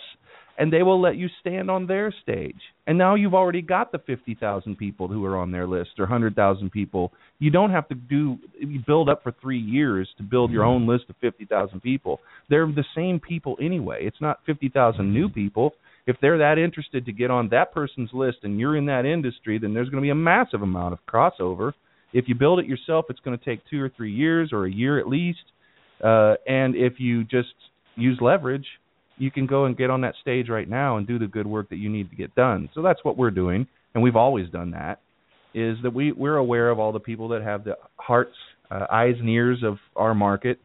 and they will let you stand on their stage. And now you've already got the 50,000 people who are on their list or 100,000 people. You don't have to do you build up for 3 years to build your own list of 50,000 people. They're the same people anyway. It's not 50,000 new people. If they're that interested to get on that person's list and you're in that industry, then there's going to be a massive amount of crossover. If you build it yourself, it's going to take 2 or 3 years or a year at least. Uh, and if you just use leverage, you can go and get on that stage right now and do the good work that you need to get done. So that's what we're doing, and we've always done that. Is that we we're aware of all the people that have the hearts, uh, eyes, and ears of our market,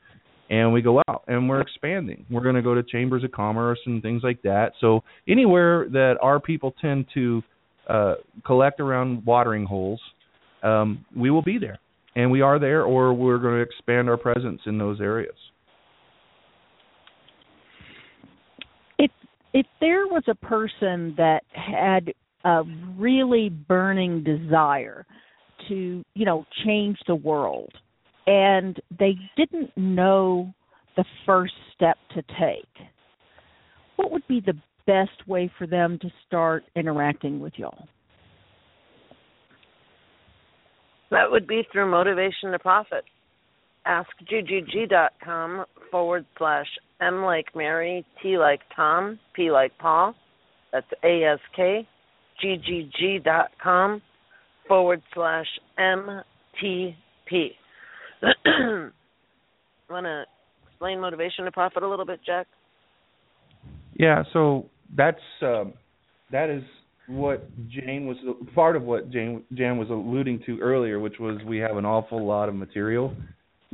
and we go out and we're expanding. We're going to go to chambers of commerce and things like that. So anywhere that our people tend to uh, collect around watering holes, um, we will be there, and we are there, or we're going to expand our presence in those areas. if there was a person that had a really burning desire to, you know, change the world and they didn't know the first step to take, what would be the best way for them to start interacting with y'all? That would be through Motivation to Profit. AskGGG.com forward slash M like Mary, T like Tom, P like Paul. That's A S K G G G dot com forward slash M T P. Want to explain motivation to profit a little bit, Jack? Yeah, so that's um, that is what Jane was part of what Jane Jan was alluding to earlier, which was we have an awful lot of material.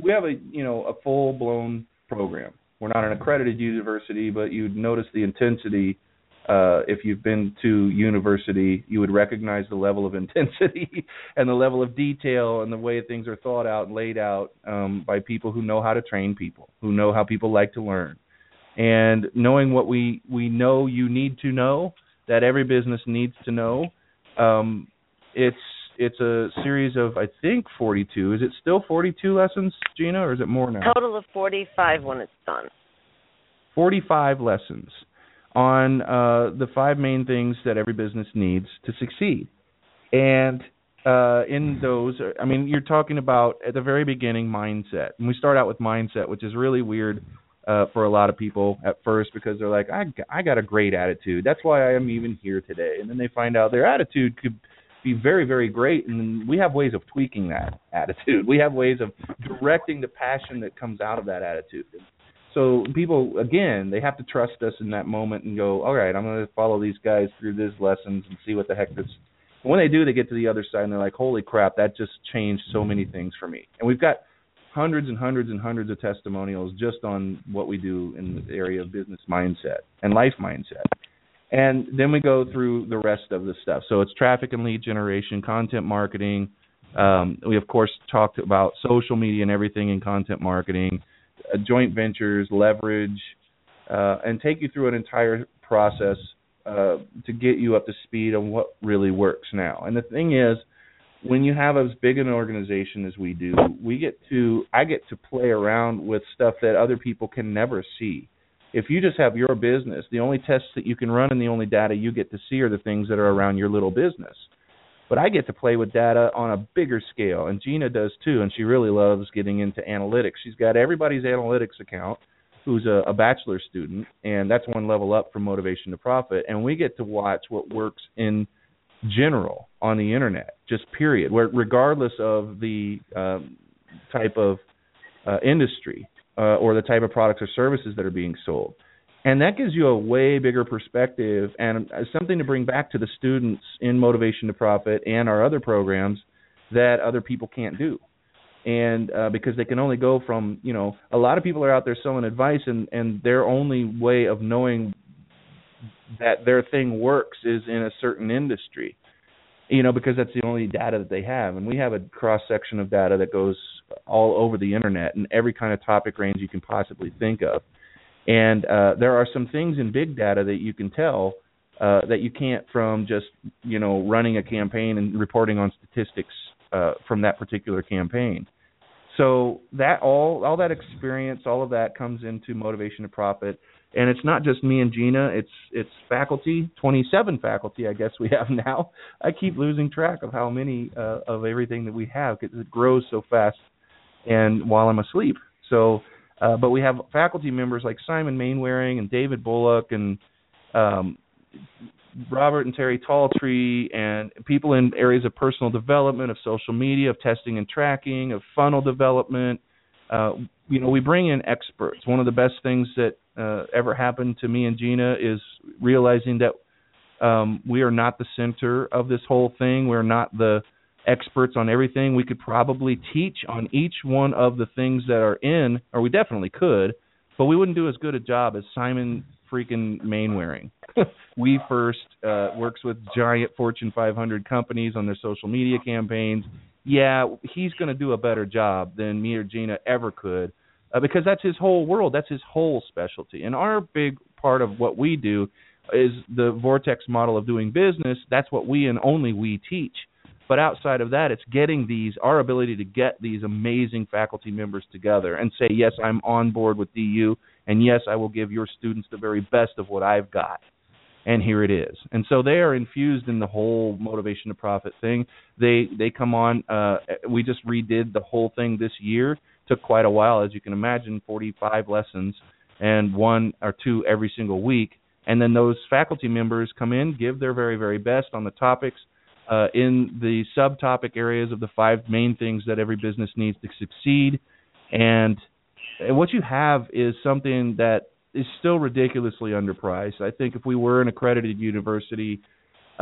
We have a you know a full blown program we're not an accredited university, but you'd notice the intensity. Uh, if you've been to university, you would recognize the level of intensity and the level of detail and the way things are thought out and laid out um, by people who know how to train people, who know how people like to learn, and knowing what we we know you need to know that every business needs to know. Um, it's it's a series of I think 42. Is it still 42 lessons, Gina, or is it more now? Total of 45 when it's done. 45 lessons on uh, the five main things that every business needs to succeed. And uh, in those, I mean, you're talking about at the very beginning mindset, and we start out with mindset, which is really weird uh, for a lot of people at first because they're like, I I got a great attitude. That's why I am even here today. And then they find out their attitude could be very very great and we have ways of tweaking that attitude we have ways of directing the passion that comes out of that attitude so people again they have to trust us in that moment and go all right i'm going to follow these guys through these lessons and see what the heck this when they do they get to the other side and they're like holy crap that just changed so many things for me and we've got hundreds and hundreds and hundreds of testimonials just on what we do in the area of business mindset and life mindset and then we go through the rest of the stuff. So it's traffic and lead generation, content marketing. Um, we of course talked about social media and everything in content marketing, uh, joint ventures, leverage, uh, and take you through an entire process uh, to get you up to speed on what really works now. And the thing is, when you have as big an organization as we do, we get to I get to play around with stuff that other people can never see. If you just have your business, the only tests that you can run and the only data you get to see are the things that are around your little business. But I get to play with data on a bigger scale, and Gina does too, and she really loves getting into analytics. She's got everybody's analytics account who's a, a bachelor student, and that's one level up from motivation to profit. And we get to watch what works in general on the internet, just period, where regardless of the um, type of uh, industry uh, or the type of products or services that are being sold. And that gives you a way bigger perspective and uh, something to bring back to the students in Motivation to Profit and our other programs that other people can't do and uh, because they can only go from you know a lot of people are out there selling advice and and their only way of knowing that their thing works is in a certain industry you know because that's the only data that they have. And we have a cross section of data that goes all over the internet and every kind of topic range you can possibly think of. And uh, there are some things in big data that you can tell uh, that you can't from just you know running a campaign and reporting on statistics uh, from that particular campaign. So that all all that experience, all of that comes into motivation to profit, and it's not just me and Gina. It's it's faculty, 27 faculty, I guess we have now. I keep losing track of how many uh, of everything that we have because it grows so fast, and while I'm asleep. So, uh, but we have faculty members like Simon Mainwaring and David Bullock and um, Robert and Terry Talltree and people in areas of personal development, of social media, of testing and tracking, of funnel development. Uh, you know, we bring in experts. One of the best things that uh, ever happened to me and Gina is realizing that um, we are not the center of this whole thing. We're not the experts on everything. We could probably teach on each one of the things that are in, or we definitely could, but we wouldn't do as good a job as Simon freaking Mainwaring. we first uh, works with giant Fortune 500 companies on their social media campaigns. Yeah, he's going to do a better job than me or Gina ever could uh, because that's his whole world. That's his whole specialty. And our big part of what we do is the Vortex model of doing business. That's what we and only we teach. But outside of that, it's getting these, our ability to get these amazing faculty members together and say, yes, I'm on board with DU, and yes, I will give your students the very best of what I've got and here it is. And so they are infused in the whole motivation to profit thing. They they come on. Uh, we just redid the whole thing this year. Took quite a while, as you can imagine, 45 lessons and one or two every single week. And then those faculty members come in, give their very very best on the topics. Uh, in the subtopic areas of the five main things that every business needs to succeed, and what you have is something that is still ridiculously underpriced. I think if we were an accredited university,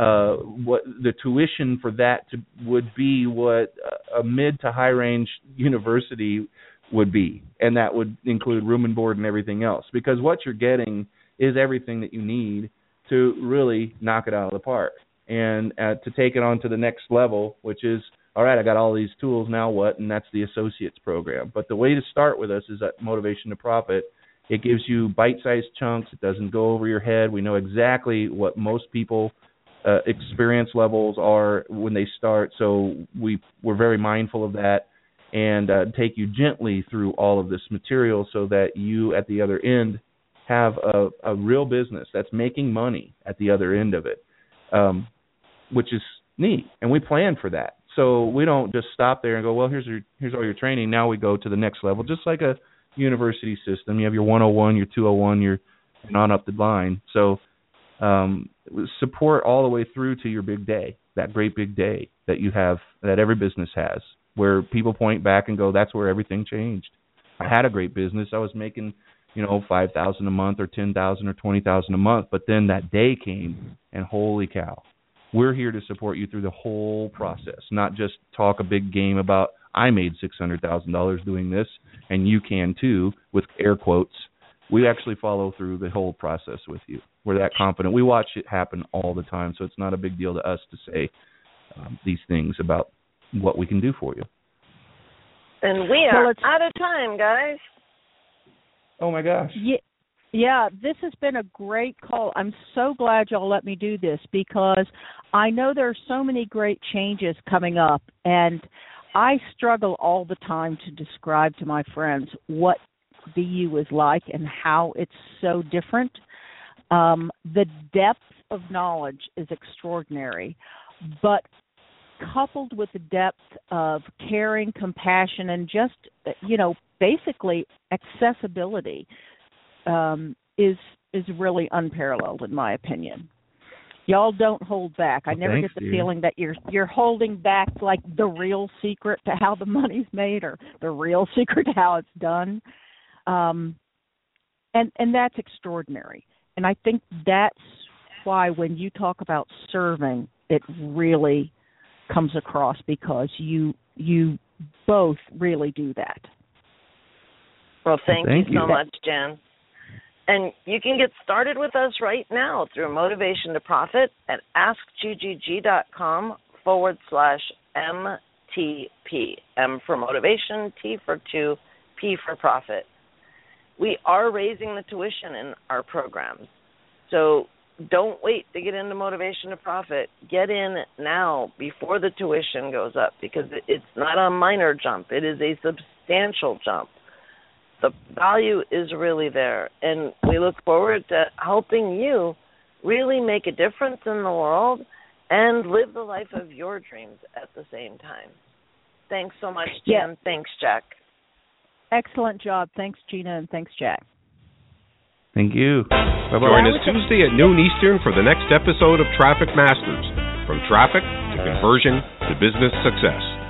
uh, what the tuition for that to, would be what a mid to high range university would be, and that would include room and board and everything else. Because what you're getting is everything that you need to really knock it out of the park, and uh, to take it on to the next level, which is all right. I got all these tools. Now what? And that's the associates program. But the way to start with us is that motivation to profit it gives you bite-sized chunks. It doesn't go over your head. We know exactly what most people uh, experience levels are when they start, so we we're very mindful of that and uh, take you gently through all of this material so that you at the other end have a, a real business that's making money at the other end of it, um, which is neat. And we plan for that. So we don't just stop there and go, well, here's your here's all your training. Now we go to the next level, just like a university system. You have your 101, your 201, your on up the line. So um, support all the way through to your big day, that great big day that you have, that every business has, where people point back and go, "That's where everything changed." I had a great business. I was making, you know, five thousand a month or ten thousand or twenty thousand a month. But then that day came, and holy cow, we're here to support you through the whole process, not just talk a big game about I made six hundred thousand dollars doing this, and you can too, with air quotes. We actually follow through the whole process with you. We're that confident. We watch it happen all the time, so it's not a big deal to us to say um, these things about what we can do for you. And we are well, out of time, guys. Oh my gosh. Yeah. Yeah, this has been a great call. I'm so glad y'all let me do this because I know there are so many great changes coming up and I struggle all the time to describe to my friends what DU is like and how it's so different. Um, the depth of knowledge is extraordinary, but coupled with the depth of caring, compassion, and just you know basically accessibility um, is is really unparalleled in my opinion. Y'all don't hold back. I well, never thanks, get the dear. feeling that you're you're holding back like the real secret to how the money's made or the real secret to how it's done. Um, and and that's extraordinary. And I think that's why when you talk about serving, it really comes across because you you both really do that. Well, thank, Thank you you. so much, Jan. And you can get started with us right now through Motivation to Profit at askggg.com forward slash MTP. M for motivation, T for two, P for profit. We are raising the tuition in our programs. So don't wait to get into Motivation to Profit. Get in now before the tuition goes up because it's not a minor jump, it is a substantial jump the value is really there and we look forward to helping you really make a difference in the world and live the life of your dreams at the same time. Thanks so much, Jan. Yeah. Thanks, Jack. Excellent job. Thanks, Gina, and thanks, Jack. Thank you. Bye Join us Tuesday at noon Eastern for the next episode of Traffic Masters From Traffic to Conversion to Business Success.